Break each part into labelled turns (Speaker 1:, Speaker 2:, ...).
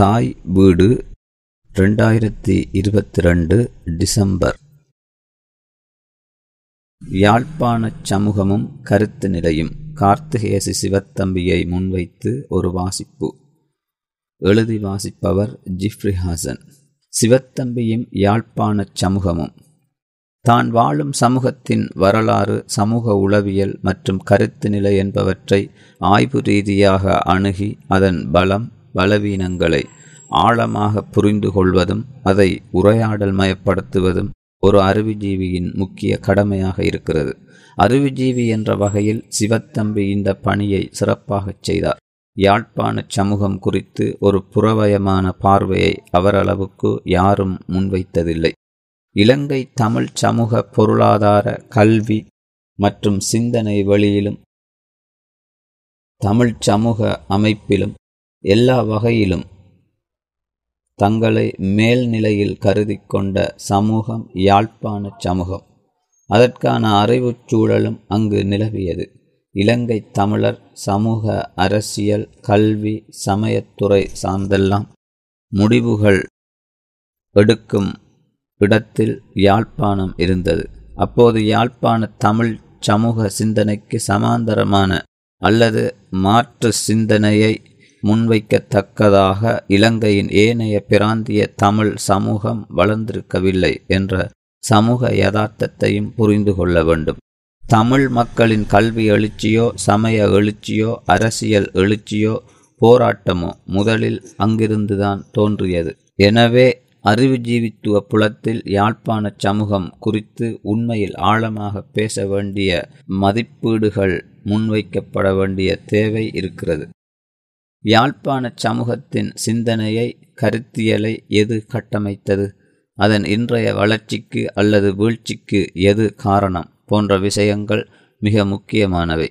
Speaker 1: தாய் வீடு ரெண்டாயிரத்தி இருபத்தி ரெண்டு டிசம்பர். யாழ்ப்பாணச் சமூகமும் கருத்து நிலையும். கார்த்திகேசி சிவத்தம்பியை முன்வைத்து ஒரு வாசிப்பு. எழுதி வாசிப்பவர் ஜிஃப்ரி ஹாசன். சிவத்தம்பியும் யாழ்ப்பாணச் சமூகமும். தான் வாழும் சமூகத்தின் வரலாறு சமூக உளவியல் மற்றும் கருத்து நிலை என்பவற்றை ஆய்வு ரீதியாக அணுகி அதன் பலம் பலவீனங்களை ஆழமாக புரிந்து கொள்வதும் அதை உரையாடல் மயப்படுத்துவதும் ஒரு அறிவுஜீவியின் முக்கிய கடமையாக இருக்கிறது. அறிவுஜீவி என்ற வகையில் சிவத்தம்பி இந்த பணியை சிறப்பாகச் செய்தார். யாழ்ப்பாண சமூகம் குறித்து ஒரு புறவயமான பார்வையை அவரளவுக்கு யாரும் முன்வைத்ததில்லை. இலங்கை தமிழ் சமூக பொருளாதார கல்வி மற்றும் சிந்தனை வழியிலும் தமிழ் சமூக அமைப்பிலும் எல்லா வகையிலும் தங்களை மேல்நிலையில் கருதி கொண்ட சமூகம் யாழ்ப்பாண சமூகம். அதற்கான அறிவுச் சூழலும் அங்கு நிலவியது. இலங்கை தமிழர் சமூக அரசியல் கல்வி சமயத்துறை சார்ந்தெல்லாம் முடிவுகள் எடுக்கும் இடத்தில் யாழ்ப்பாணம் இருந்தது. அப்போது யாழ்ப்பாண தமிழ் சமூக சிந்தனைக்கு சமாந்தரமான அல்லது மாற்று சிந்தனையை முன்வைக்கத்தக்கதாக இலங்கையின் ஏனைய பிராந்திய தமிழ் சமூகம் வளர்ந்திருக்கவில்லை என்ற சமூக யதார்த்தத்தையும் புரிந்து கொள்ள வேண்டும். தமிழ் மக்களின் கல்வி எழுச்சியோ சமய எழுச்சியோ அரசியல் எழுச்சியோ போராட்டமோ முதலில் அங்கிருந்துதான் தோன்றியது. எனவே அறிவுஜீவித்துவ புலத்தில் யாழ்ப்பாண சமூகம் குறித்து உண்மையில் ஆழமாக பேச வேண்டிய மதிப்பீடுகள் முன்வைக்கப்பட வேண்டிய தேவை இருக்கிறது. யாழ்ப்பாண சமூகத்தின் சிந்தனையை கருத்தியலை எது கட்டமைத்தது? அதன் இன்றைய வளர்ச்சிக்கு அல்லது வீழ்ச்சிக்கு எது காரணம்? போன்ற விஷயங்கள் மிக முக்கியமானவை.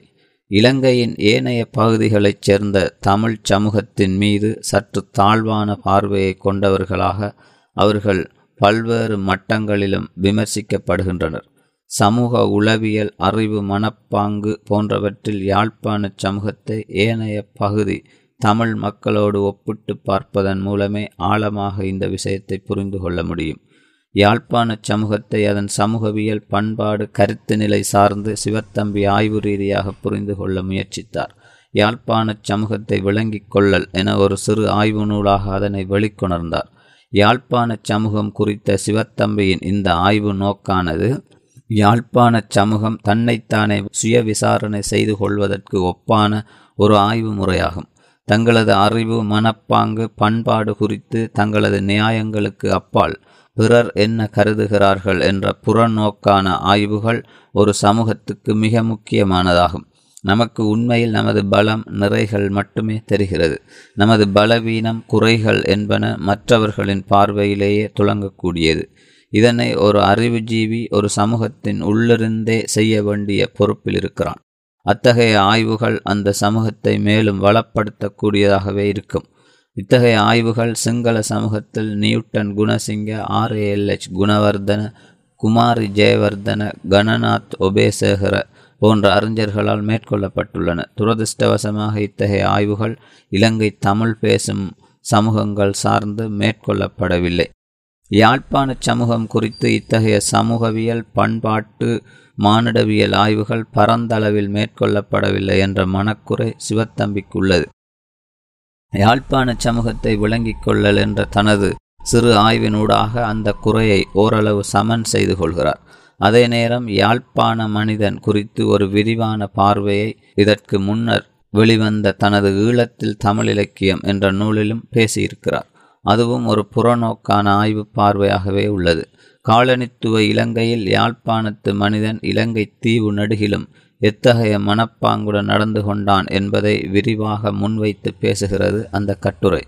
Speaker 1: இலங்கையின் ஏனைய பகுதிகளைச் சேர்ந்த தமிழ் சமூகத்தின் மீது சற்று தாழ்வான பார்வையை கொண்டவர்களாக அவர்கள் பல்வேறு மட்டங்களிலும் விமர்சிக்கப்படுகின்றனர். சமூக உளவியல் அறிவு மனப்பாங்கு போன்றவற்றில் யாழ்ப்பாண சமூகத்தை ஏனைய பகுதி தமிழ் மக்களோடு ஒப்பிட்டு பார்ப்பதன் மூலமே ஆழமாக இந்த விஷயத்தை புரிந்து கொள்ள முடியும். யாழ்ப்பாண சமூகத்தை அதன் சமூகவியல் பண்பாடு கருத்து நிலை சார்ந்து சிவத்தம்பி ஆய்வு ரீதியாக புரிந்து கொள்ள முயற்சித்தார். யாழ்ப்பாண சமூகத்தை விளங்கிக் கொள்ளல் என ஒரு சிறு ஆய்வு நூலாக அதனை வெளிக்கொணர்ந்தார். யாழ்ப்பாண சமூகம் குறித்த சிவத்தம்பியின் இந்த ஆய்வு நோக்கானது யாழ்ப்பாண சமூகம் தன்னைத்தானே சுய விசாரணை செய்து கொள்வதற்கு ஒப்பான ஒரு ஆய்வு முறையாகும். தங்களது அறிவு மனப்பாங்கு பண்பாடு குறித்து தங்களது நியாயங்களுக்கு அப்பால் பிறர் என்ன கருதுகிறார்கள் என்ற புறநோக்கான ஆய்வுகள் ஒரு சமூகத்துக்கு மிக முக்கியமானதாகும். நமக்கு உண்மையில் நமது பலம் நிறைகள் மட்டுமே தெரிகிறது. நமது பலவீனம் குறைகள் என்பன மற்றவர்களின் பார்வையிலேயே துளங்கக்கூடியது இதனை ஒரு அறிவுஜீவி ஒரு சமூகத்தின் உள்ளிருந்தே செய்ய வேண்டிய பொறுப்பில் இருக்கிறான். அத்தகைய ஆய்வுகள் அந்த சமூகத்தை மேலும் வளப்படுத்தக்கூடியதாகவே இருக்கும். இத்தகைய ஆய்வுகள் சிங்கள சமூகத்தில் Newton Gunasinghe R A L H Gunawardana Kumari Jayawardena Gananath Obeyesekere போன்ற அறிஞர்களால் மேற்கொள்ளப்பட்டுள்ளன. துரதிருஷ்டவசமாக இத்தகைய ஆய்வுகள் இலங்கை தமிழ் பேசும் சமூகங்கள் சார்ந்து மேற்கொள்ளப்படவில்லை. யாழ்ப்பாண சமூகம் குறித்து இத்தகைய சமூகவியல் பண்பாட்டு மானுடவியல் ஆய்வுகள் பரந்தளவில் மேற்கொள்ளப்படவில்லை என்ற மனக்குறை சிவத்தம்பிக்குள்ளது. யாழ்ப்பாண சமூகத்தை விளங்கிக் கொள்ளல் என்ற தனது சிறு ஆய்வினூடாக அந்த குறையை ஓரளவு சமன் செய்து கொள்கிறார். அதே நேரம் யாழ்ப்பாண மனிதன் குறித்து ஒரு விரிவான பார்வையை இதற்கு முன்னர் வெளிவந்த தனது ஈழத்தில் தமிழ் இலக்கியம் என்ற நூலிலும் பேசியிருக்கிறார். அதுவும் ஒரு புறநோக்கான ஆய்வு பார்வையாகவே உள்ளது. காலனித்துவ இலங்கையில் யாழ்ப்பாணத்து மனிதன் இலங்கை தீவு நடுகிலும் எத்தகைய மனப்பாங்குடன் நடந்து கொண்டான் என்பதை விரிவாக முன்வைத்து பேசுகிறது அந்த கட்டுரை.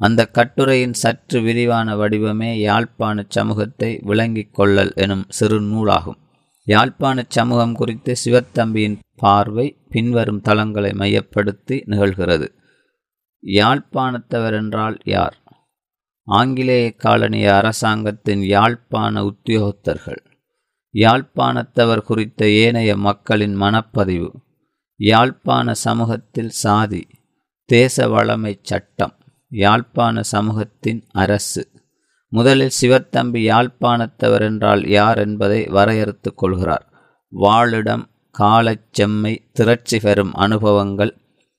Speaker 1: அந்த கட்டுரையின் சற்று விரிவான வடிவமே யாழ்ப்பாண சமூகத்தை விளங்கிக் கொள்ளல் எனும் சிறு நூலாகும். யாழ்ப்பாண சமூகம் குறித்து சிவத்தம்பியின் பார்வை பின்வரும் தளங்களை மையப்படுத்தி நிகழ்கிறது. யாழ்ப்பாணத்தவர் என்றால் யார்? ஆங்கிலேய காலனிய அரசாங்கத்தின் யாழ்ப்பாண உத்தியோகத்தர்கள். யாழ்ப்பாணத்தவர் குறித்த ஏனைய மக்களின் மனப்பதிவு யாழ்ப்பாண சமூகத்தில் சாதி தேச வளமை சட்டம் யாழ்ப்பாண சமூகத்தின் அரசு. முதலில் சிவத்தம்பி யாழ்ப்பாணத்தவர் என்றால் யார் என்பதை வரையறுத்துக் கொள்கிறார். வாழிடம் காலச்செம்மை திரட்சி பெறும் அனுபவங்கள்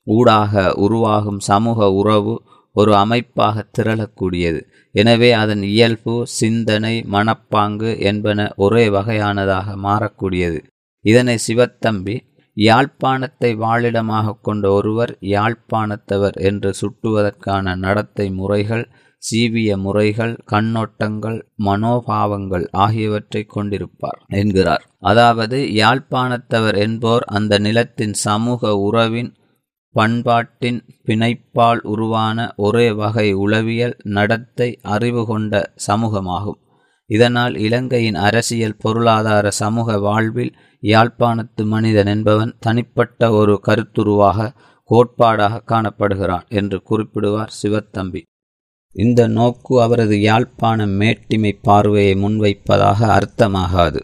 Speaker 1: ஊடாக உருவாகும் சமூக உறவு ஒரு அமைப்பாக திரளக்கூடியது. எனவே அதன் இயல்பு சிந்தனை மனப்பாங்கு என்பன ஒரே வகையானதாக மாறக்கூடியது. இதனை சிவத்தம்பி யாழ்ப்பாணத்தை வாழிடமாக கொண்ட ஒருவர் யாழ்ப்பாணத்தவர் என்று சுட்டுவதற்கான நடத்தை முறைகள் சீவிய முறைகள் கண்ணோட்டங்கள் மனோபாவங்கள் ஆகியவற்றை கொண்டிருப்பார் என்கிறார். அதாவது யாழ்ப்பாணத்தவர் என்போர் அந்த நிலத்தின் சமூக உறவின் பண்பாட்டின் பிணைப்பால் உருவான ஒரே வகை உளவியல் நடத்தை அறிவு கொண்ட சமூகமாகும். இதனால் இலங்கையின் அரசியல் பொருளாதார சமூக வாழ்வில் யாழ்ப்பாணத்து மனிதன் என்பவன் தனிப்பட்ட ஒரு கருத்துருவாக கோட்பாடாக காணப்படுகிறான் என்று குறிப்பிடுவார் சிவத்தம்பி. இந்த நோக்கு அவரது யாழ்ப்பாண மேட்டிமை பார்வையை முன்வைப்பதாக அர்த்தமாகாது.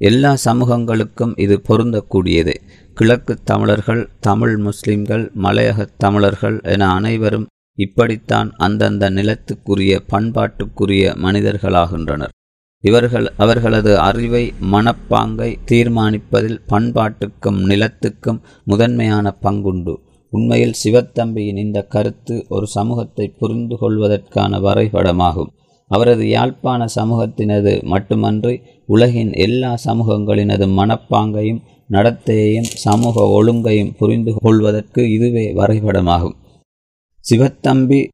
Speaker 1: எல்லா சமூகங்களுக்கும் இது பொருந்தக்கூடியது. கிழக்கு தமிழர்கள் தமிழ் முஸ்லிம்கள் மலையக தமிழர்கள் என அனைவரும் இப்படித்தான் அந்தந்த நிலத்துக்குரிய பண்பாட்டுக்குரிய மனிதர்களாகின்றனர். இவர்கள் அவர்களது அறிவை மனப்பாங்கை தீர்மானிப்பதில் பண்பாட்டுக்கும் நிலத்துக்கும் முதன்மையான பங்குண்டு. உண்மையில் சிவத்தம்பியின் இந்த கருத்து ஒரு சமூகத்தை புரிந்து கொள்வதற்கான வரைபடமாகும். அவரது யாழ்ப்பாண சமூகத்தினது மட்டுமன்றி உலகின் எல்லா சமூகங்களினது மனப்பாங்கையும் நடத்தையையும் சமூக ஒழுங்கையும் புரிந்து கொள்வதற்கு இதுவே வரைபடமாகும். சிவத்தம்பி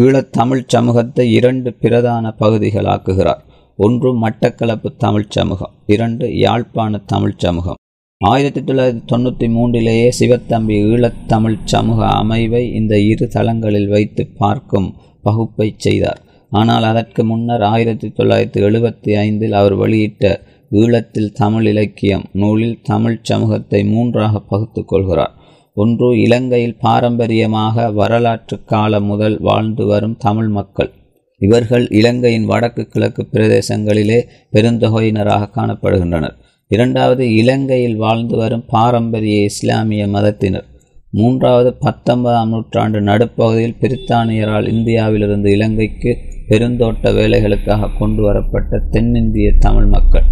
Speaker 1: ஈழத்தமிழ்ச் சமூகத்தை இரண்டு பிரதான பகுதிகளாக்குகிறார். ஒன்று மட்டக்களப்பு தமிழ்ச் சமூகம் இரண்டு யாழ்ப்பாண தமிழ்ச் சமூகம். ஆயிரத்தி தொள்ளாயிரத்தி தொண்ணூற்றி மூன்றிலேயே சிவத்தம்பி ஈழத்தமிழ் சமூக அமைவை இந்த இரு தளங்களில் வைத்து பார்க்கும் பகுப்பை செய்தார். ஆனால் அதற்கு முன்னர் ஆயிரத்தி தொள்ளாயிரத்தி எழுபத்தி ஐந்தில் அவர் வெளியிட்ட ஈழத்தில் தமிழ் இலக்கியம் நூலில் தமிழ் சமூகத்தை மூன்றாக பகுத்து கொள்கிறார். ஒன்று இலங்கையில் பாரம்பரியமாக வரலாற்று காலம் முதல் வாழ்ந்து வரும் தமிழ் மக்கள். இவர்கள் இலங்கையின் வடக்கு கிழக்கு பிரதேசங்களிலே பெருந்தொகையினராக காணப்படுகின்றனர். இரண்டாவது இலங்கையில் வாழ்ந்து வரும் பாரம்பரிய இஸ்லாமிய மதத்தினர். மூன்றாவது பத்தொன்பதாம் நூற்றாண்டு நடுப்பகுதியில் பிரித்தானியரால் இந்தியாவிலிருந்து இலங்கைக்கு பெருந்தோட்ட வேலைகளுக்காக கொண்டு வரப்பட்ட தென்னிந்திய தமிழ் மக்கள்.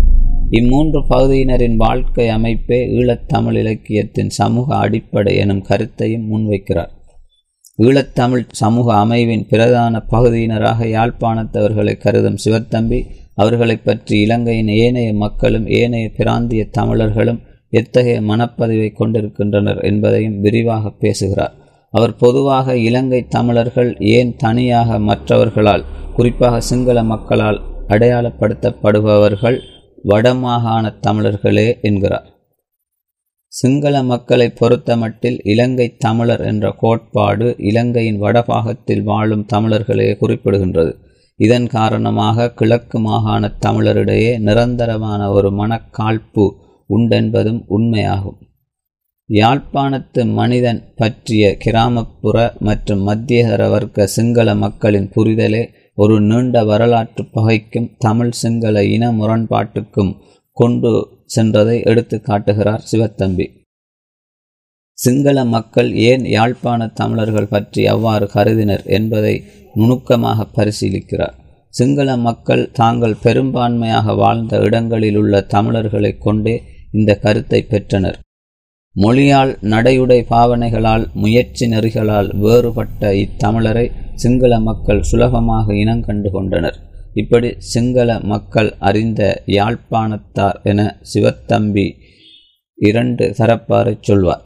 Speaker 1: இம்மூன்று பகுதியினரின் வாழ்க்கை அமைப்பே ஈழத்தமிழ் இலக்கியத்தின் சமூக அடிப்படை எனும் கருத்தையும் முன்வைக்கிறார். ஈழத்தமிழ் சமூக அமைவின் பிரதான பகுதியினராக யாழ்ப்பாணத்தவர்களை கருதும் சிவத்தம்பி அவர்களை பற்றி இலங்கையின் ஏனைய மக்களும் ஏனைய பிராந்திய தமிழர்களும் எத்தகைய மனப்பதிவை கொண்டிருக்கின்றனர் என்பதையும் விரிவாக பேசுகிறார். அவர் பொதுவாக இலங்கை தமிழர்கள் ஏன் தனியாக மற்றவர்களால் குறிப்பாக சிங்கள மக்களால் அடையாளப்படுத்தப்படுபவர்கள் வடமாகாண தமிழர்களே என்கிறார். சிங்கள மக்களை பொறுத்தமட்டில் இலங்கை தமிழர் என்ற கோட்பாடு இலங்கையின் வடபாகத்தில் வாழும் தமிழர்களே குறிப்பிடுகின்றது. இதன் காரணமாக கிழக்கு மாகாண தமிழரிடையே நிரந்தரமான ஒரு மனக்காழ்ப்பு உண்டென்பதும் உண்மையாகும். யாழ்ப்பாணத்து மனிதன் பற்றிய கிராமப்புற மற்றும் மத்தியதர வர்க்க சிங்கள மக்களின் புரிதலே ஒரு நீண்ட வரலாற்று பகைக்கும் தமிழ் சிங்கள இன முரண்பாட்டுக்கும் கொண்டு சென்றதை எடுத்து காட்டுகிறார் சிவத்தம்பி. சிங்கள மக்கள் ஏன் யாழ்ப்பாண தமிழர்கள் பற்றி அவ்வாறு கருதினர் என்பதை நுணுக்கமாக பரிசீலிக்கிறார். சிங்கள மக்கள் தாங்கள் பெரும்பான்மையாக வாழ்ந்த இடங்களில் உள்ள தமிழர்களை கொண்டே இந்த கருத்தை பெற்றனர். மொழியால் நடையுடை பாவனைகளால் முயற்சி நெறிகளால் வேறுபட்ட இத்தமிழரை சிங்கள மக்கள் சுலபமாக இனங்கண்டு கொண்டனர். இப்படி சிங்கள மக்கள் அறிந்த யாழ்ப்பாணத்தார் என சிவத்தம்பி இரண்டு தரப்பாரை சொல்வார்.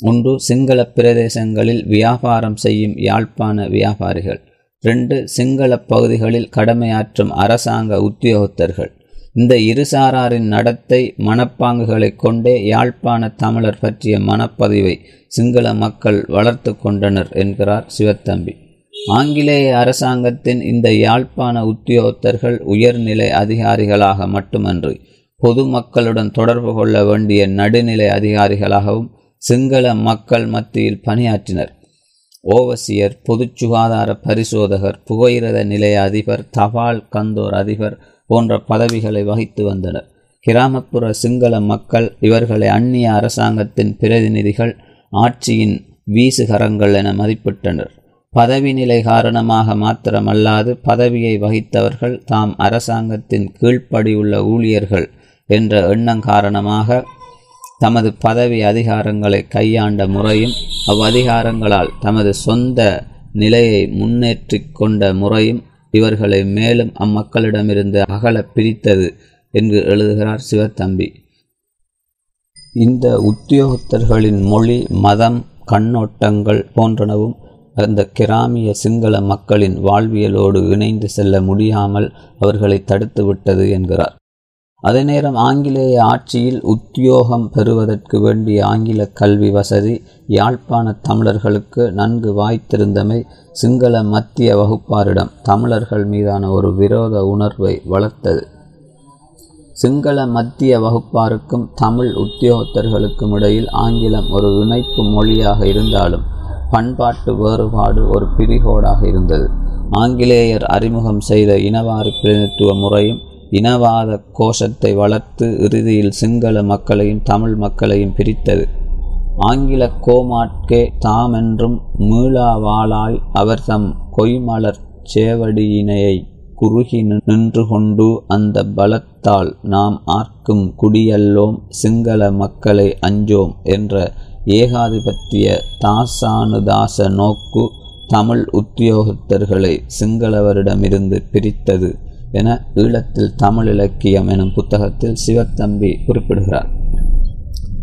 Speaker 1: ஒன்று சிங்கள பிரதேசங்களில் வியாபாரம் செய்யும் யாழ்ப்பாண வியாபாரிகள். ரெண்டு சிங்கள பகுதிகளில் கடமையாற்றும் அரசாங்க உத்தியோகத்தர்கள். இந்த இருசாராரின் நடத்தை மனப்பாங்குகளை கொண்டே யாழ்ப்பாண தமிழர் பற்றிய மனப்பதிவை சிங்கள மக்கள் வளர்த்து கொண்டனர் என்கிறார் சிவத்தம்பி. ஆங்கிலேய அரசாங்கத்தின் இந்த யாழ்ப்பாண உத்தியோகத்தர்கள் உயர்நிலை அதிகாரிகளாக மட்டுமன்றி பொதுமக்களுடன் தொடர்பு கொள்ள வேண்டிய நடுநிலை அதிகாரிகளாகவும் சிங்கள மக்கள் மத்தியில் பணியாற்றினர். ஓவசியர் பொது சுகாதார பரிசோதகர் புகையிரத நிலைய அதிபர் தபால் கந்தோர் அதிபர் போன்ற பதவிகளை வகித்து வந்தனர் கிராமப்புற சிங்கள மக்கள் இவர்களை அந்நிய அரசாங்கத்தின் பிரதிநிதிகள் ஆட்சியின் வீசுகரங்கள் என மதிப்பிட்டனர். பதவி நிலை காரணமாக மாத்திரமல்லாது பதவியை வகித்தவர்கள் தாம் அரசாங்கத்தின் கீழ்ப்படியுள்ள ஊழியர்கள் என்ற எண்ணம் காரணமாக தமது பதவி அதிகாரங்களை கையாண்ட முறையும் அவ்வதிகாரங்களால் தமது சொந்த நிலையை முன்னேற்றிக் கொண்ட முறையும் இவர்களை மேலும் அம்மக்களிடமிருந்து அகல பிரித்தது என்று எழுதுகிறார் சிவத்தம்பி. இந்த உத்தியோகத்தர்களின் மொழி மதம் கண்ணோட்டங்கள் போன்றனவும் அந்த கிராமிய சிங்கள மக்களின் வாழ்வியலோடு இணைந்து செல்ல முடியாமல் அவர்களை தடுத்துவிட்டது என்கிறார். அதே நேரம் ஆங்கிலேய ஆட்சியில் உத்தியோகம் பெறுவதற்கு வேண்டிய ஆங்கில கல்வி வசதி யாழ்ப்பாண தமிழர்களுக்கு நன்கு வாய்த்திருந்தமை சிங்கள மத்திய வகுப்பாரிடம் தமிழர்கள் மீதான ஒரு விரோத உணர்வை வளர்த்தது. சிங்கள மத்திய வகுப்பாருக்கும் தமிழ் உத்தியோகத்தர்களுக்கும் இடையில் ஆங்கிலம் ஒரு இணைப்பு மொழியாக இருந்தாலும் பண்பாட்டு வேறுபாடு ஒரு பிரிகோடாக இருந்தது. ஆங்கிலேயர் அறிமுகம் செய்த இனவாரி பிரதிநிதித்துவ முறையும் இனவாத கோஷத்தை வளர்த்து இறுதியில் சிங்கள மக்களையும் தமிழ் மக்களையும் பிரித்தது. ஆங்கில கோமாட்கே தாமென்றும் மீளாவாளாய் அவர் தம் கொய்மலர் சேவடியினையை குறுகி நின்று கொண்டு அந்த பலத்தால் நாம் ஆர்க்கும் குடியல்லோம் சிங்கள மக்களை அஞ்சோம் என்ற ஏகாதிபத்திய தாசானுதாச நோக்கு தமிழ் உத்தியோகத்தர்களை சிங்களவரிடமிருந்து பிரித்தது. என ஈழத்தில் தமிழ் இலக்கியம் எனும் புத்தகத்தில் சிவத்தம்பி குறிப்பிடுகிறார்.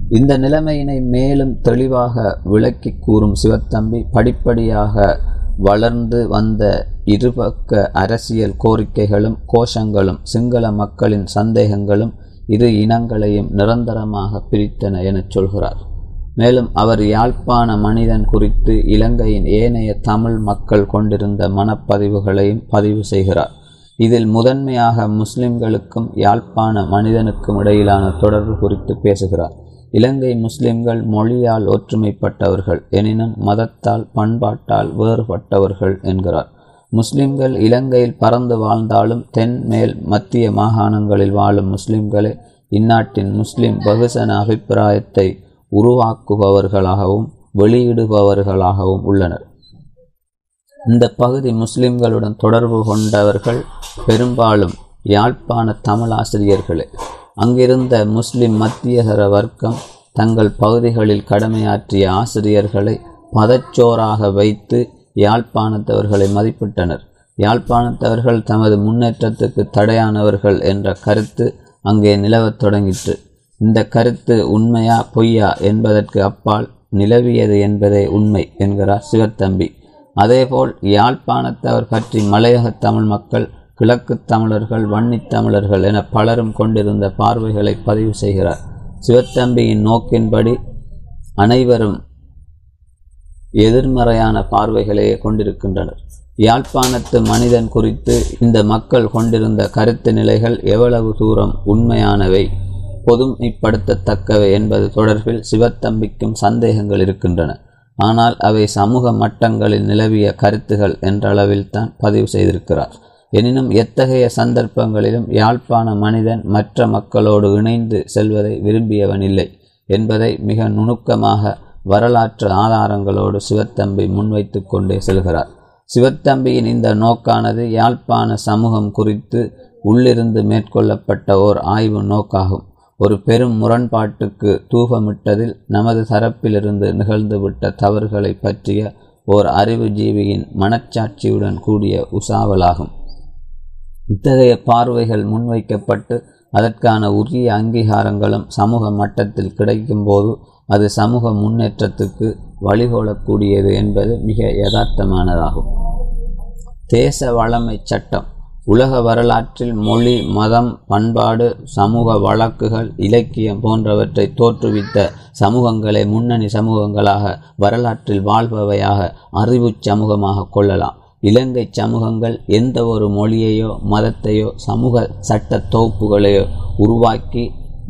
Speaker 1: இந்த நிலைமையினை மேலும் தெளிவாக விளக்கி கூறும் சிவத்தம்பி படிப்படியாக வளர்ந்து வந்த இருபக்க அரசியல் கோரிக்கைகளும் கோஷங்களும் சிங்கள மக்களின் சந்தேகங்களும் இரு இனங்களையும் நிரந்தரமாக பிரித்தன எனச் சொல்கிறார். மேலும் அவர் யாழ்ப்பாண மனிதன் குறித்து இலங்கையின் ஏனைய தமிழ் மக்கள் கொண்டிருந்த மனப்பதிவுகளையும் பதிவு செய்கிறார். இதில் முதன்மையாக முஸ்லிம்களுக்கும் யாழ்ப்பாண மனிதனுக்கும் இடையிலான தொடர்பு குறித்து பேசுகிறார். இலங்கை முஸ்லிம்கள் மொழியால் ஒற்றுமைப்பட்டவர்கள் எனினும் மதத்தால் பண்பாட்டால் வேறுபட்டவர்கள் என்கிறார். முஸ்லிம்கள் இலங்கையில் பறந்து வாழ்ந்தாலும் தென் மேல் மத்திய மாகாணங்களில் வாழும் முஸ்லிம்களே இந்நாட்டின் முஸ்லிம் பகுசன அபிப்பிராயத்தை உருவாக்குபவர்களாகவும் வெளியிடுபவர்களாகவும் உள்ளனர். இந்த பகுதி முஸ்லிம்களுடன் தொடர்பு கொண்டவர்கள் பெரும்பாலும் யாழ்ப்பாண தமிழ் ஆசிரியர்களே. அங்கிருந்த முஸ்லிம் மத்தியகர வர்க்கம் தங்கள் பகுதிகளில் கடமையாற்றிய ஆசிரியர்களை பதச்சோறாக வைத்து யாழ்ப்பாணத்தவர்களை மதிப்பிட்டனர். யாழ்ப்பாணத்தவர்கள் தமது முன்னேற்றத்துக்கு தடையானவர்கள் என்ற கருத்து அங்கே நிலவத் தொடங்கிற்று. இந்த கருத்து உண்மையா பொய்யா என்பதற்கு அப்பால் நிலவியது என்பதே உண்மை என்கிறார் சிவத்தம்பி. அதேபோல் யாழ்ப்பாணத்தவர் பற்றி மலையக தமிழ் மக்கள் கிழக்கு தமிழர்கள் வன்னித் தமிழர்கள் என பலரும் கொண்டிருந்த பார்வைகளை பதிவு செய்கிறார். சிவத்தம்பியின் நோக்கின்படி அனைவரும் எதிர்மறையான பார்வைகளையே கொண்டிருக்கின்றனர். யாழ்ப்பாணத்து மனிதன் குறித்து இந்த மக்கள் கொண்டிருந்த கருத்து நிலைகள் எவ்வளவு தூரம் உண்மையானவை பொதுமைப்படுத்தத்தக்கவை என்பது தொடர்பில் சிவத்தம்பிக்கும் சந்தேகங்கள் இருக்கின்றன. ஆனால் அவை சமூக மட்டங்களில் நிலவிய கருத்துகள் என்றளவில் தான் பதிவு செய்திருக்கிறார். எனினும் எத்தகைய சந்தர்ப்பங்களிலும் யாழ்ப்பாண மனிதன் மற்ற மக்களோடு இணைந்து செல்வதை விரும்பியவன் இல்லை என்பதை மிக நுணுக்கமாக வரலாற்று ஆதாரங்களோடு சிவத்தம்பி முன்வைத்து கொண்டே செல்கிறார். சிவத்தம்பியின் இந்த நோக்கானது யாழ்ப்பாண சமூகம் குறித்து உள்ளிருந்து மேற்கொள்ளப்பட்ட ஓர் ஆய்வு நோக்காகும். ஒரு பெரும் முரண்பாட்டுக்கு தூபமிட்டதில் நமது தரப்பிலிருந்து நிகழ்ந்துவிட்ட தவறுகளை பற்றிய ஓர் அறிவுஜீவியின் மனச்சாட்சியுடன் கூடிய உசாவலாகும். இத்தகைய பார்வைகள் முன்வைக்கப்பட்டு அதற்கான உரிய அங்கீகாரங்களும் சமூக மட்டத்தில் கிடைக்கும்போது அது சமூக முன்னேற்றத்துக்கு வழிகோலக்கூடியது என்பது மிக யதார்த்தமானதாகும். தேச வளமை சட்டம் உலக வரலாற்றில் மொழி மதம் பண்பாடு சமூக வழக்குகள் இலக்கியம் போன்றவற்றை தோற்றுவித்த சமூகங்களை முன்னணி சமூகங்களாக வரலாற்றில் வாழ்பவையாக அறிவு சமூகமாக கொள்ளலாம். இலங்கை சமூகங்கள் எந்த ஒரு மொழியையோ மதத்தையோ சமூக சட்ட தொகுப்புகளையோ உருவாக்கி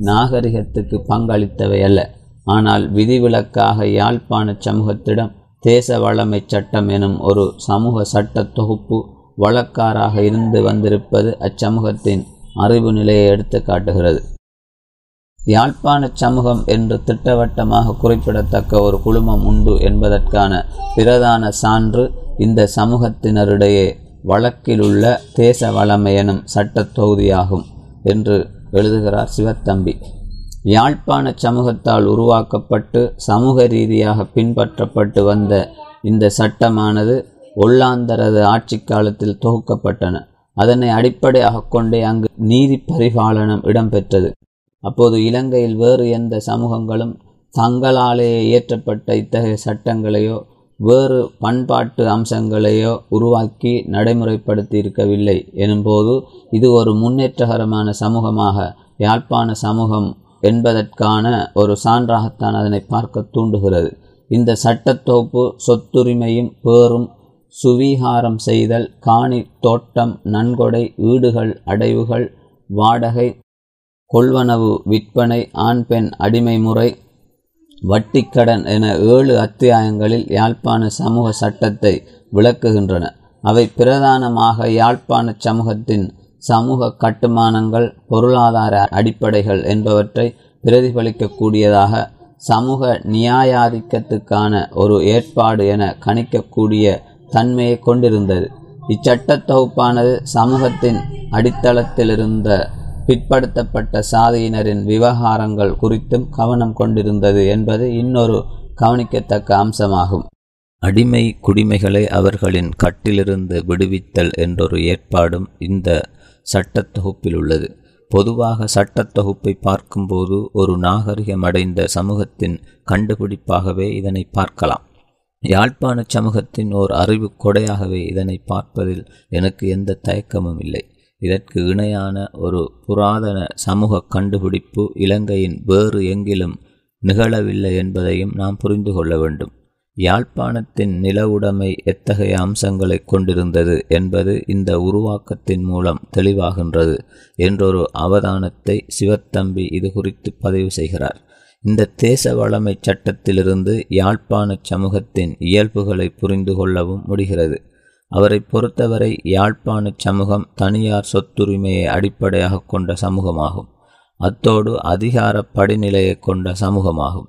Speaker 1: நாகரிகத்துக்கு பங்களித்தவை அல்ல. ஆனால் விதிவிலக்காக யாழ்ப்பாண சமூகத்திடம் தேச வளமை சட்டம் எனும் ஒரு சமூக சட்ட தொகுப்பு வழக்காராக இருந்து வந்திருப்பது அச்சமூகத்தின் அறிவு நிலையை எடுத்து காட்டுகிறது. யாழ்ப்பாண சமூகம் என்று திட்டவட்டமாக குறிப்பிடத்தக்க ஒரு குழுமம் உண்டு என்பதற்கான பிரதான சான்று இந்த சமூகத்தினரிடையே வழக்கிலுள்ள தேச வளமை எனும் சட்டத் தொகுதியாகும் என்று எழுதுகிறார் சிவத்தம்பி. யாழ்ப்பாண சமூகத்தால் உருவாக்கப்பட்டு சமூக ரீதியாக பின்பற்றப்பட்டு வந்த இந்த சட்டமானது ஒல்லாந்தரது ஆட்சி காலத்தில் தொகுக்கப்பட்டன. அதனை அடிப்படையாக கொண்டே அங்கு நீதி பரிபாலனம் இடம்பெற்றது. அப்போது இலங்கையில் வேறு எந்த சமூகங்களும் தங்களாலேயே இயற்றப்பட்ட இத்தகைய சட்டங்களையோ வேறு பண்பாட்டு அம்சங்களையோ உருவாக்கி நடைமுறைப்படுத்தி இருக்கவில்லை எனும்போது இது ஒரு முன்னேற்றகரமான சமூகமாக யாழ்ப்பாண சமூகம் என்பதற்கான ஒரு சான்றாகத்தான் அதனை பார்க்க தூண்டுகிறது. இந்த சட்டத்தோப்பு சொத்துரிமையும் பேரும் சுவீகாரம் செய்தல் காணி தோட்டம் நன்கொடை வீடுகள் அடைவுகள் வாடகை கொள்வனவு விற்பனை ஆண் பெண் அடிமை முறை வட்டிக்கடன் என ஏழு அத்தியாயங்களில் யாழ்ப்பாண சமூக சட்டத்தை விளக்குகின்றன. அவை பிரதானமாக யாழ்ப்பாண சமூகத்தின் சமூக கட்டுமானங்கள் பொருளாதார அடிப்படைகள் என்பவற்றை பிரதிபலிக்கக்கூடியதாக சமூக நியாயாதிக்கத்துக்கான ஒரு ஏற்பாடு என கணிக்கக்கூடிய தன்மையை கொண்டிருந்தது. இச்சட்ட தொகுப்பானது சமூகத்தின் அடித்தளத்திலிருந்த பிற்படுத்தப்பட்ட சாதியினரின் விவகாரங்கள் குறித்தும் கவனம் கொண்டிருந்தது என்பது இன்னொரு கவனிக்கத்தக்க அம்சமாகும். அடிமை குடிமைகளை அவர்களின் கட்டிலிருந்து விடுவித்தல் என்றொரு ஏற்பாடும் இந்த சட்டத்தொகுப்பில் உள்ளது. பொதுவாக சட்டத் தொகுப்பை பார்க்கும்போது ஒரு நாகரிகமடைந்த சமூகத்தின் கண்டுபிடிப்பாகவே இதனை பார்க்கலாம். யாழ்ப்பாண சமூகத்தின் ஓர் அறிவு கொடையாகவே இதனை பார்ப்பதில் எனக்கு எந்த தயக்கமும் இல்லை. இதற்கு இணையான ஒரு புராதன சமூக கண்டுபிடிப்பு இலங்கையின் வேறு எங்கிலும் நிகழவில்லை என்பதையும் நாம் புரிந்து கொள்ள வேண்டும். யாழ்ப்பாணத்தின் நிலவுடைமை எத்தகைய அம்சங்களை கொண்டிருந்தது என்பது இந்த உருவாக்கத்தின் மூலம் தெளிவாகின்றது என்றொரு அவதானத்தை சிவத்தம்பி இது குறித்து பதிவு செய்கிறார். இந்த தேச வளமை சட்டத்திலிருந்து யாழ்ப்பாண சமூகத்தின் இயல்புகளை புரிந்து கொள்ளவும் முடிகிறது. அவரை பொறுத்தவரை யாழ்ப்பாண சமூகம் தனியார் சொத்துரிமையை அடிப்படையாக கொண்ட சமூகமாகும். அத்தோடு அதிகார படிநிலையை கொண்ட சமூகமாகும்.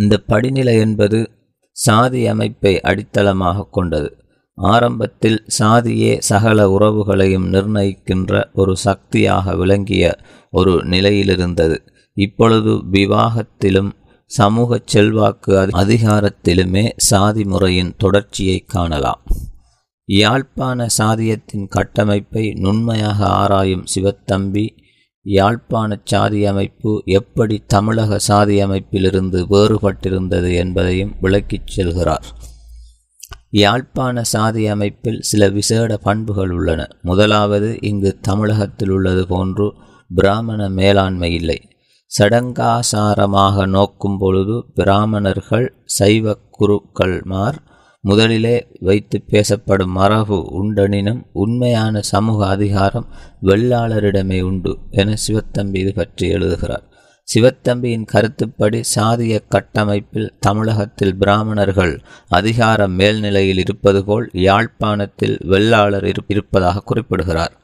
Speaker 1: இந்த படிநிலை என்பது சாதி அமைப்பை அடித்தளமாக கொண்டது. ஆரம்பத்தில் சாதியே சகல உறவுகளையும் நிர்ணயிக்கின்ற ஒரு சக்தியாக விளங்கிய ஒரு நிலையிலிருந்தது. இப்பொழுது விவாகத்திலும் சமூக செல்வாக்கு அதிகாரத்திலுமே சாதி முறையின் தொடர்ச்சியை காணலாம். யாழ்ப்பாண சாதியத்தின் கட்டமைப்பை நுண்மையாக ஆராயும் சிவத்தம்பி யாழ்ப்பாண சாதி அமைப்பு எப்படி தமிழக சாதி அமைப்பிலிருந்து வேறுபட்டிருந்தது என்பதையும் விளக்கிச் செல்கிறார். யாழ்ப்பாண சாதி அமைப்பில் சில விசேட பண்புகள் உள்ளன. முதலாவது இங்கு தமிழகத்தில் உள்ளது போன்று பிராமண மேலாண்மை இல்லை. சடங்காசாரமாக நோக்கும் பொழுது பிராமணர்கள் சைவ குருக்கள்மார் முதலிலே வைத்து பேசப்படும் மரபு உண்டெனினும் உண்மையான சமூக அதிகாரம் வெள்ளாளரிடமே உண்டு என சிவத்தம்பி இது பற்றி எழுதுகிறார். சிவத்தம்பியின் கருத்துப்படி சாதிய கட்டமைப்பில் தமிழகத்தில் பிராமணர்கள் அதிகார மேல்நிலையில் இருப்பது போல் யாழ்ப்பாணத்தில் வெள்ளாளர் இருப்பதாக குறிப்பிடுகிறார்.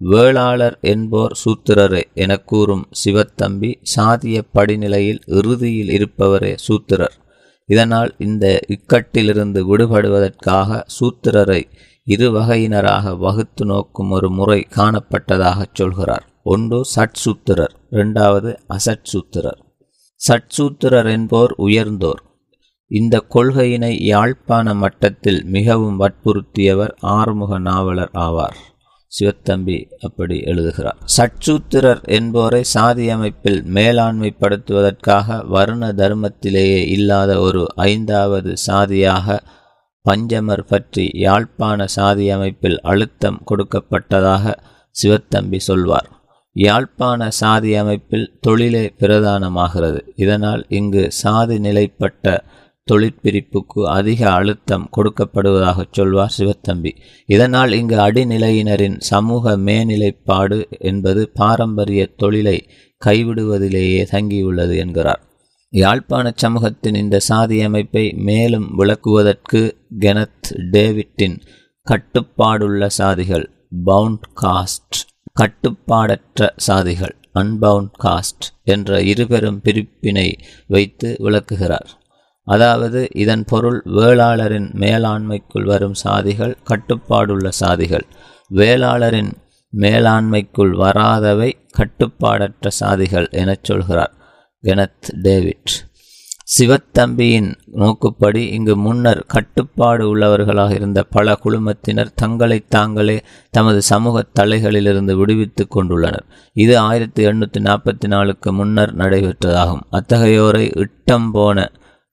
Speaker 1: வேளாளர் என்போர் சூத்திரரே என கூறும் சிவத்தம்பி சாதிய படிநிலையில் இறுதியில் இருப்பவரே சூத்திரர். இதனால் இந்த இக்கட்டிலிருந்து விடுபடுவதற்காக சூத்திரரை இரு வகையினராக வகுத்து நோக்கும் ஒரு முறை காணப்பட்டதாகச் சொல்கிறார். ஒன்று சட்சூத்திரர் இரண்டாவது அசட்சூத்திரர் சட்சூத்திரர் என்போர் உயர்ந்தோர். இந்த கொள்கையினை யாழ்ப்பாண மட்டத்தில் மிகவும் வற்புறுத்தியவர் ஆறுமுக நாவலர் ஆவார். சிவத்தம்பி அப்படி எழுதுகிறார். சட்சூத்திரர் என்போரை சாதி அமைப்பில் மேலாண்மைப்படுத்துவதற்காக வருண தர்மத்திலேயே இல்லாத ஒரு ஐந்தாவது சாதியாக பஞ்சமர் பற்றி யாழ்ப்பாண சாதி அமைப்பில் அழுத்தம் கொடுக்கப்பட்டதாக சிவத்தம்பி சொல்வார். யாழ்ப்பாண சாதி அமைப்பில் தொழிலே பிரதானமாகிறது. இதனால் இங்கு சாதி நிலைப்பட்ட தொழிற்பிரிப்புக்கு அதிக அழுத்தம் கொடுக்கப்படுவதாக சொல்வார் சிவத்தம்பி. இதனால் இங்கு அடிநிலையினரின் சமூக மேநிலைப்பாடு என்பது பாரம்பரிய தொழிலை கைவிடுவதிலேயே தங்கியுள்ளது என்கிறார். யாழ்ப்பாண சமூகத்தின் இந்த சாதி அமைப்பை மேலும் விளக்குவதற்கு கெனத் டேவிட்டின் கட்டுப்பாடுள்ள சாதிகள் பவுண்ட் காஸ்ட் கட்டுப்பாடற்ற சாதிகள் அன்பவுண்ட் காஸ்ட் என்ற இருபெரும் பிரிப்பினை வைத்து விளக்குகிறார். அதாவது இதன் பொருள் வேளாளரின் மேலாண்மைக்குள் வரும் சாதிகள் கட்டுப்பாடுள்ள சாதிகள். வேளாளரின் மேலாண்மைக்குள் வராதவை கட்டுப்பாடற்ற சாதிகள் எனச் சொல்கிறார் கெனத் டேவிட். சிவத்தம்பியின் நோக்குப்படி இங்கு முன்னர் கட்டுப்பாடு உள்ளவர்களாக இருந்த பல குழுமத்தினர் தங்களை தாங்களே தமது சமூக தலைகளிலிருந்து விடுவித்துக் கொண்டுள்ளனர். இது ஆயிரத்தி எண்ணூற்றி நாற்பத்தி நாலுக்கு முன்னர் நடைபெற்றதாகும். அத்தகையோரை இட்டம் போன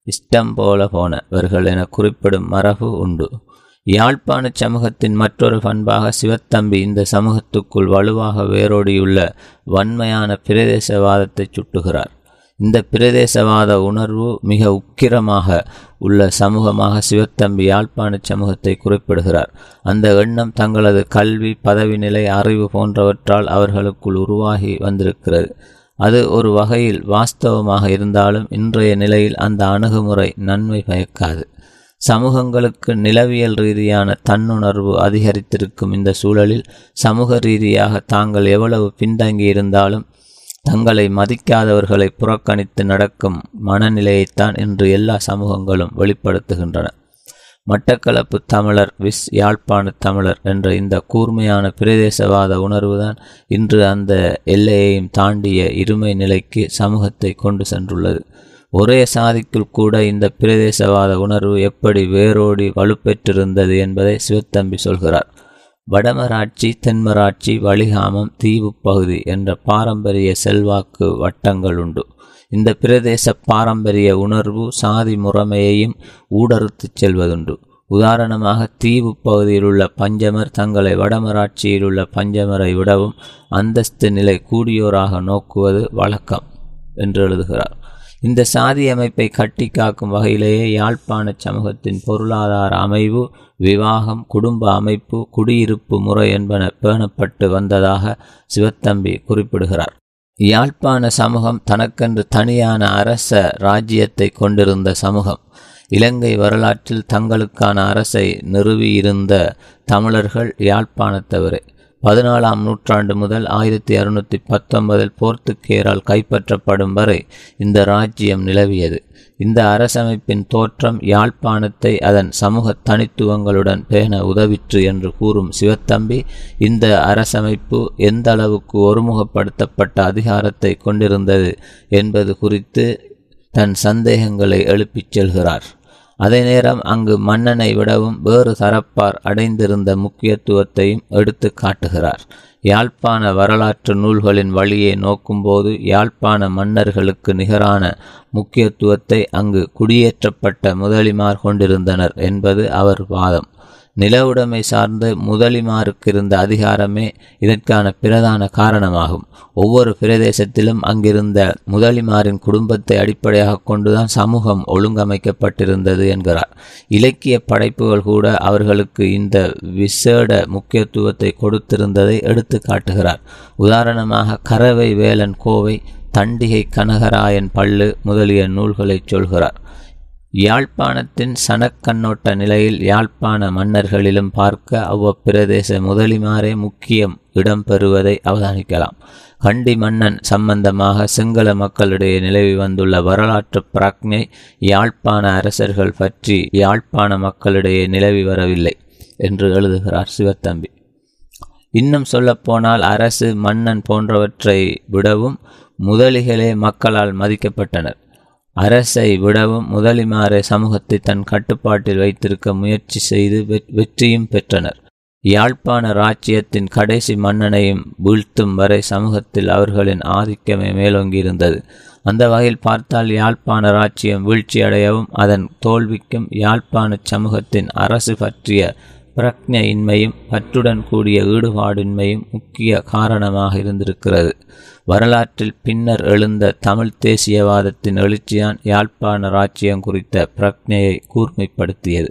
Speaker 1: இஷ்டம் போல போனவர்கள் என குறிப்பிடும் மரபு உண்டு. யாழ்ப்பாண சமூகத்தின் மற்றொரு பண்பாக சிவத்தம்பி இந்த சமூகத்துக்குள் வலுவாக வேரோடியுள்ள வன்மையான பிரதேசவாதத்தை சுட்டுகிறார். இந்த பிரதேசவாத உணர்வு மிக உக்கிரமாக உள்ள சமூகமாக சிவத்தம்பி யாழ்ப்பாண சமூகத்தை குறிப்பிடுகிறார். அந்த எண்ணம் தங்களது கல்வி பதவி நிலை அறிவு போன்றவற்றால் அவர்களுக்குள் உருவாகி வந்திருக்கிறது. அது ஒரு வகையில் வாஸ்தவமாக இருந்தாலும் இன்றைய நிலையில் அந்த அணுகுமுறை நன்மை பயக்காது. சமூகங்களுக்கு நிலவியல் ரீதியான தன்னுணர்வு அதிகரித்திருக்கும் இந்த சூழலில் சமூக ரீதியாக தாங்கள் எவ்வளவு பின்தங்கி இருந்தாலும் தங்களை மதிக்காதவர்களை புறக்கணித்து நடக்கும் மனநிலையைத்தான் இன்று எல்லா சமூகங்களும் வெளிப்படுத்துகின்றன. மட்டக்களப்பு தமிழர் விஸ் யாழ்ப்பாண தமிழர் என்ற இந்த கூர்மையான பிரதேசவாத உணர்வுதான் இன்று அந்த எல்லையையும் தாண்டிய இருமை நிலைக்கு சமூகத்தை கொண்டு சென்றுள்ளது. ஒரே சாதிக்குள் கூட இந்த பிரதேசவாத உணர்வு எப்படி வேரோடி வலுப்பெற்றிருந்தது என்பதை சிவத்தம்பி சொல்கிறார். வடமராட்சி தென்மராட்சி வலிகாமம் தீவு பகுதி என்ற பாரம்பரிய செல்வாக்கு வட்டங்கள் உண்டு. இந்த பிரதேச பாரம்பரிய உணர்வு சாதி முறைமையையும் ஊடறுத்துச் செல்வதுண்டு. உதாரணமாக தீவு பகுதியில் உள்ள பஞ்சமர் தங்களை வடமராட்சியில் உள்ள பஞ்சமரை விடவும் அந்தஸ்து நிலை கூடியோராக நோக்குவது வழக்கம் என்று எழுதுகிறார். இந்த சாதி அமைப்பை கட்டி காக்கும் வகையிலேயே யாழ்ப்பாண சமூகத்தின் பொருளாதார அமைவு விவாகம் குடும்ப அமைப்பு குடியிருப்பு முறை என்பன பேணப்பட்டு வந்ததாக சிவத்தம்பி குறிப்பிடுகிறார். யாழ்ப்பாண சமூகம் தனக்கென்று தனியான அரச ராஜ்யத்தை கொண்டிருந்த சமூகம். இலங்கை வரலாற்றில் தங்களுக்கான அரசை நிறுவியிருந்த தமிழர்கள் யாழ்ப்பாணத்தவரே பதினாலாம் நூற்றாண்டு முதல் ஆயிரத்தி அறுநூற்றி பத்தொன்பதில் போர்த்துக்கேரால் கைப்பற்றப்படும் வரை இந்த ராஜ்யம் நிலவியது. இந்த அரசமைப்பின் தோற்றம் யாழ்ப்பாணத்தை அதன் சமூக தனித்துவங்களுடன் பேண உதவிற்று என்று கூறும் சிவத்தம்பி இந்த அரசமைப்பு எந்த அளவுக்கு ஒருமுகப்படுத்தப்பட்ட அதிகாரத்தை கொண்டிருந்தது என்பது குறித்து தன் சந்தேகங்களை எழுப்பிச் செல்கிறார். அதே நேரம் அங்கு மன்னனை விடவும் வேறு சரப்பார் அடைந்திருந்த முக்கியத்துவத்தையும் எடுத்து காட்டுகிறார். யாழ்ப்பாண வரலாற்று நூல்களின் வழியை நோக்கும்போது யாழ்ப்பாண மன்னர்களுக்கு நிகரான முக்கியத்துவத்தை அங்கு குடியேற்றப்பட்ட முதலிமார் கொண்டிருந்தனர் என்பது அவர் வாதம். நிலவுடைமை சார்ந்த முதலிமாருக்கு இருந்த அதிகாரமே இதற்கான பிரதான காரணமாகும். ஒவ்வொரு பிரதேசத்திலும் அங்கிருந்த முதலிமாரின் குடும்பத்தை அடிப்படையாக கொண்டுதான் சமூகம் ஒழுங்கமைக்கப்பட்டிருந்தது என்கிறார். இலக்கிய படைப்புகள் கூட அவர்களுக்கு இந்த விசேட முக்கியத்துவத்தை கொடுத்திருந்ததை எடுத்து காட்டுகிறார். உதாரணமாக கரவை வேலன் கோவை தண்டிகை கனகராயன் பள்ளு முதலிய நூல்களை சொல்கிறார். யாழ்ப்பாணத்தின் சனக்கண்ணோட்ட நிலையில் யாழ்ப்பாண மன்னர்களிலும் பார்க்க அவ்வப்பிரதேச முதலிமாரே முக்கியம் இடம்பெறுவதை அவதானிக்கலாம். கண்டி மன்னன் சம்பந்தமாக சிங்கள மக்களிடையே நிலவி வந்துள்ள வரலாற்று பிராக்ஞை யாழ்ப்பாண அரசர்கள் பற்றி யாழ்ப்பாண மக்களிடையே நிலவி வரவில்லை என்று எழுதுகிறார் சிவத்தம்பி இன்னும் சொல்லப்போனால் அரசு மன்னன் போன்றவற்றை விடவும் முதலிகளே மக்களால் மதிக்கப்பட்டனர். அரசை விடவும் முதலிமாரே சமூகத்தை தன் கட்டுப்பாட்டில் வைத்திருக்க முயற்சி செய்து வெற்றியும் பெற்றனர். யாழ்ப்பாண ராச்சியத்தின் கடைசி மன்னனையும் வீழ்த்தும் வரை சமூகத்தில் அவர்களின் ஆதிக்கமே மேலோங்கியிருந்தது. அந்த வகையில் பார்த்தால் யாழ்ப்பாண ராச்சியம் வீழ்ச்சியடையவும் அதன் தோல்விக்கும் யாழ்ப்பாண சமூகத்தின் அரசு பற்றிய பிரக்ஞையின்மையும் பற்றுடன் கூடிய ஈடுபாடின்மையும் முக்கிய காரணமாக இருந்திருக்கிறது. வரலாற்றில் பின்னர் எழுந்த தமிழ் தேசியவாதத்தின் எழுச்சியான் யாழ்ப்பாண ராச்சியம் குறித்த பிரக்ஞையை கூர்மைப்படுத்தியது.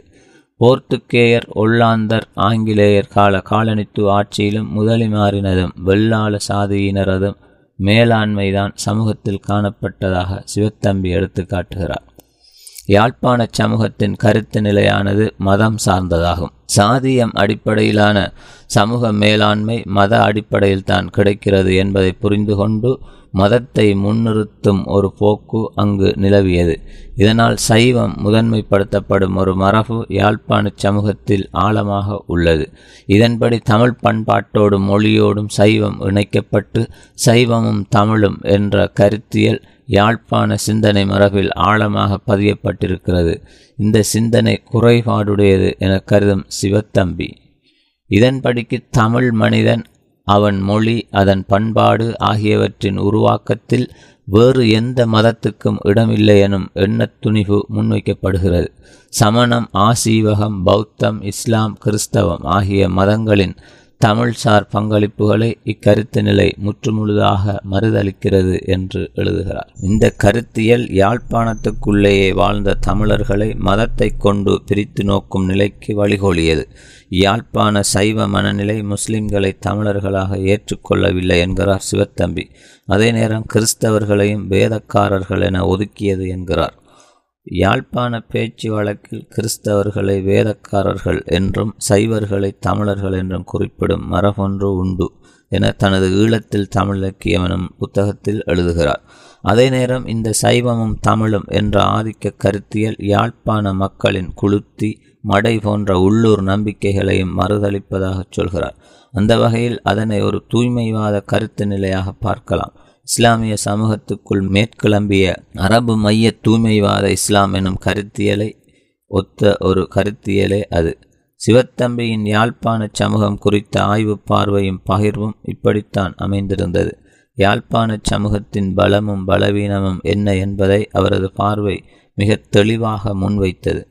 Speaker 1: போர்த்துக்கேயர் ஒல்லாந்தர் ஆங்கிலேயர் கால காலனித்துவ ஆட்சியிலும் முதலிமாரினதும் வெள்ளாள சாதியினரதும் மேலாண்மைதான் சமூகத்தில் காணப்பட்டதாக சிவத்தம்பி எடுத்து காட்டுகிறார். யாழ்ப்பாண சமூகத்தின் கருத்து நிலையானது மதம் சார்ந்ததாகும். சாதியம் அடிப்படையிலான சமூக மேலாண்மை மத அடிப்படையில் தான் கிடைக்கிறது என்பதை புரிந்து கொண்டு மதத்தை முன்னிறுத்தும் ஒரு போக்கு அங்கு நிலவியது. இதனால் சைவம் முதன்மைப்படுத்தப்படும் ஒரு மரபு யாழ்ப்பாண சமூகத்தில் ஆழமாக உள்ளது. இதன்படி தமிழ் பண்பாட்டோடும் மொழியோடும் சைவம் இணைக்கப்பட்டு சைவமும் தமிழும் என்ற கருத்தியல் யாழ்ப்பாண சிந்தனை மரபில் ஆழமாக பதியப்பட்டிருக்கிறது. இந்த சிந்தனை குறைபாடுடையது என கருதும் சிவத்தம்பி. இதன்படிக்கு தமிழ் மனிதன் அவன் மொழி அதன் பண்பாடு ஆகியவற்றின் உருவாக்கத்தில் வேறு எந்த மதத்துக்கும் இடமில்லை எனும் எண்ணத் துணிவு முன்வைக்கப்படுகிறது. சமணம் ஆசீவகம் பௌத்தம் இஸ்லாம் கிறிஸ்தவம் ஆகிய மதங்களின் தமிழ்சார் பங்களிப்புகளை இக்கருத்து நிலை முற்றுமுழுதாக மறுதளிக்கிறது என்று எழுதுகிறார். இந்த கருத்தியல் யாழ்ப்பாணத்துக்குள்ளேயே வாழ்ந்த தமிழர்களை மதத்தை கொண்டு பிரித்து நோக்கும் நிலைக்கு வழிகோலியது. யாழ்ப்பாண சைவ மனநிலை முஸ்லிம்களை தமிழர்களாக ஏற்றுக்கொள்ளவில்லை என்கிறார் சிவத்தம்பி. அதே நேரம் கிறிஸ்தவர்களையும் வேதக்காரர்கள் என ஒதுக்கியது என்கிறார். யாழ்ப்பாண பேச்சு வழக்கில் கிறிஸ்தவர்களை வேதக்காரர்கள் என்றும் சைவர்களை தமிழர்கள் என்றும் குறிப்பிடும் மரபொன்று உண்டு என தனது ஈழத்தில் தமிழ் இலக்கியம் எனும் புத்தகத்தில் எழுதுகிறார். அதே நேரம் இந்த சைவமும் தமிழும் என்ற ஆதிக்க கருத்தியல் யாழ்ப்பாண மக்களின் குளுத்தி மடை போன்ற உள்ளூர் நம்பிக்கைகளையும் மறுதளிப்பதாக சொல்கிறார். அந்த வகையில் அதனை ஒரு தூய்மைவாத கருத்து நிலையாக பார்க்கலாம். இஸ்லாமிய சமூகத்துக்குள் மேற்கிளம்பிய அரபு மைய தூய்மைவாத இஸ்லாம் எனும் கருத்தியலை ஒத்த ஒரு கருத்தியலே அது. சிவத்தம்பியின் யாழ்ப்பாண சமூகம் குறித்த ஆய்வு பார்வையும் பகிர்வும் இப்படித்தான் அமைந்திருந்தது. யாழ்ப்பாண சமூகத்தின் பலமும் பலவீனமும் என்ன என்பதை அவரது பார்வை மிக தெளிவாக முன்வைத்தது.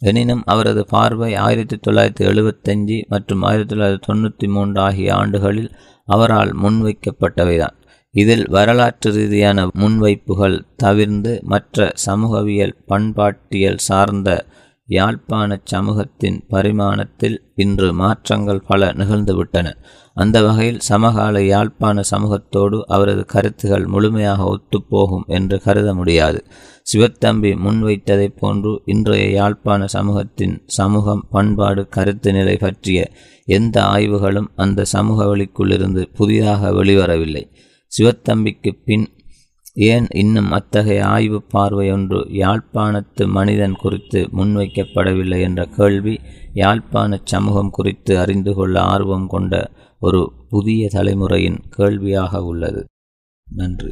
Speaker 1: எனினும் அவரது பார்வை ஆயிரத்தி தொள்ளாயிரத்தி எழுபத்தஞ்சு மற்றும் ஆயிரத்தி தொள்ளாயிரத்தி தொண்ணூற்றி மூன்று ஆகிய ஆண்டுகளில் அவரால் முன்வைக்கப்பட்டவைதான். இதில் வரலாற்று ரீதியான முன்வைப்புகள் தவிர்ந்து மற்ற சமூகவியல் பண்பாட்டியல் சார்ந்த யாழ்ப்பாண சமூகத்தின் பரிமாணத்தில் இன்று மாற்றங்கள் பல நிகழ்ந்துவிட்டன. அந்த வகையில் சமகால யாழ்ப்பாண சமூகத்தோடு அவரது கருத்துகள் முழுமையாக ஒத்துப்போகும் என்று கருத முடியாது. சிவத்தம்பி முன்வைத்ததைப் போன்று இன்றைய யாழ்ப்பாண சமூகத்தின் சமூகம் பண்பாடு கருத்து நிலை பற்றிய எந்த ஆய்வுகளும் அந்த சமூக வழிக்குள்ளிருந்து புதிதாக வெளிவரவில்லை. சிவத்தம்பிக்கு பின் ஏன் இன்னும் அத்தகைய ஆய்வு பார்வை ஒன்று யாழ்ப்பாணத்து மனிதன் குறித்து முன்வைக்கப்படவில்லை என்ற கேள்வி யாழ்ப்பாண சமூகம் குறித்து அறிந்து கொள்ள ஆர்வம் கொண்ட ஒரு புதிய தலைமுறையின் கேள்வியாக உள்ளது. நன்றி.